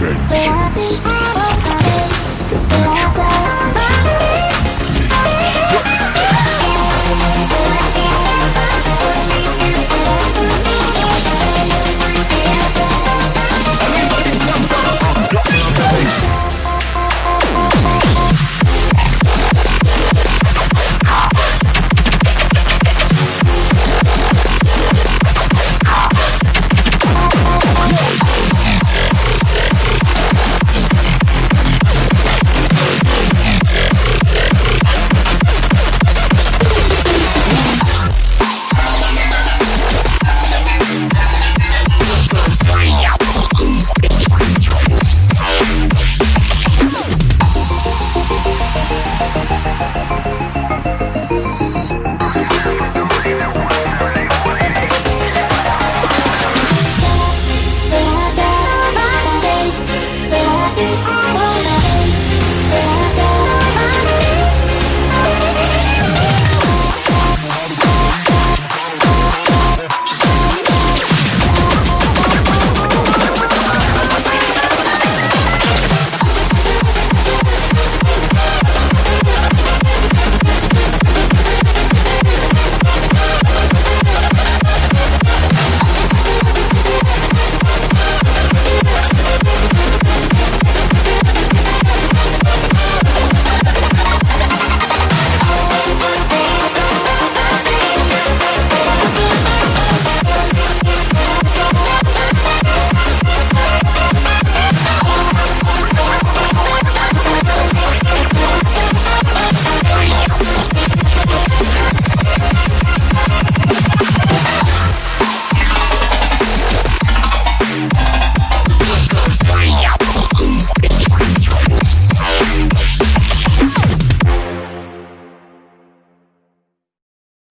Vengeance.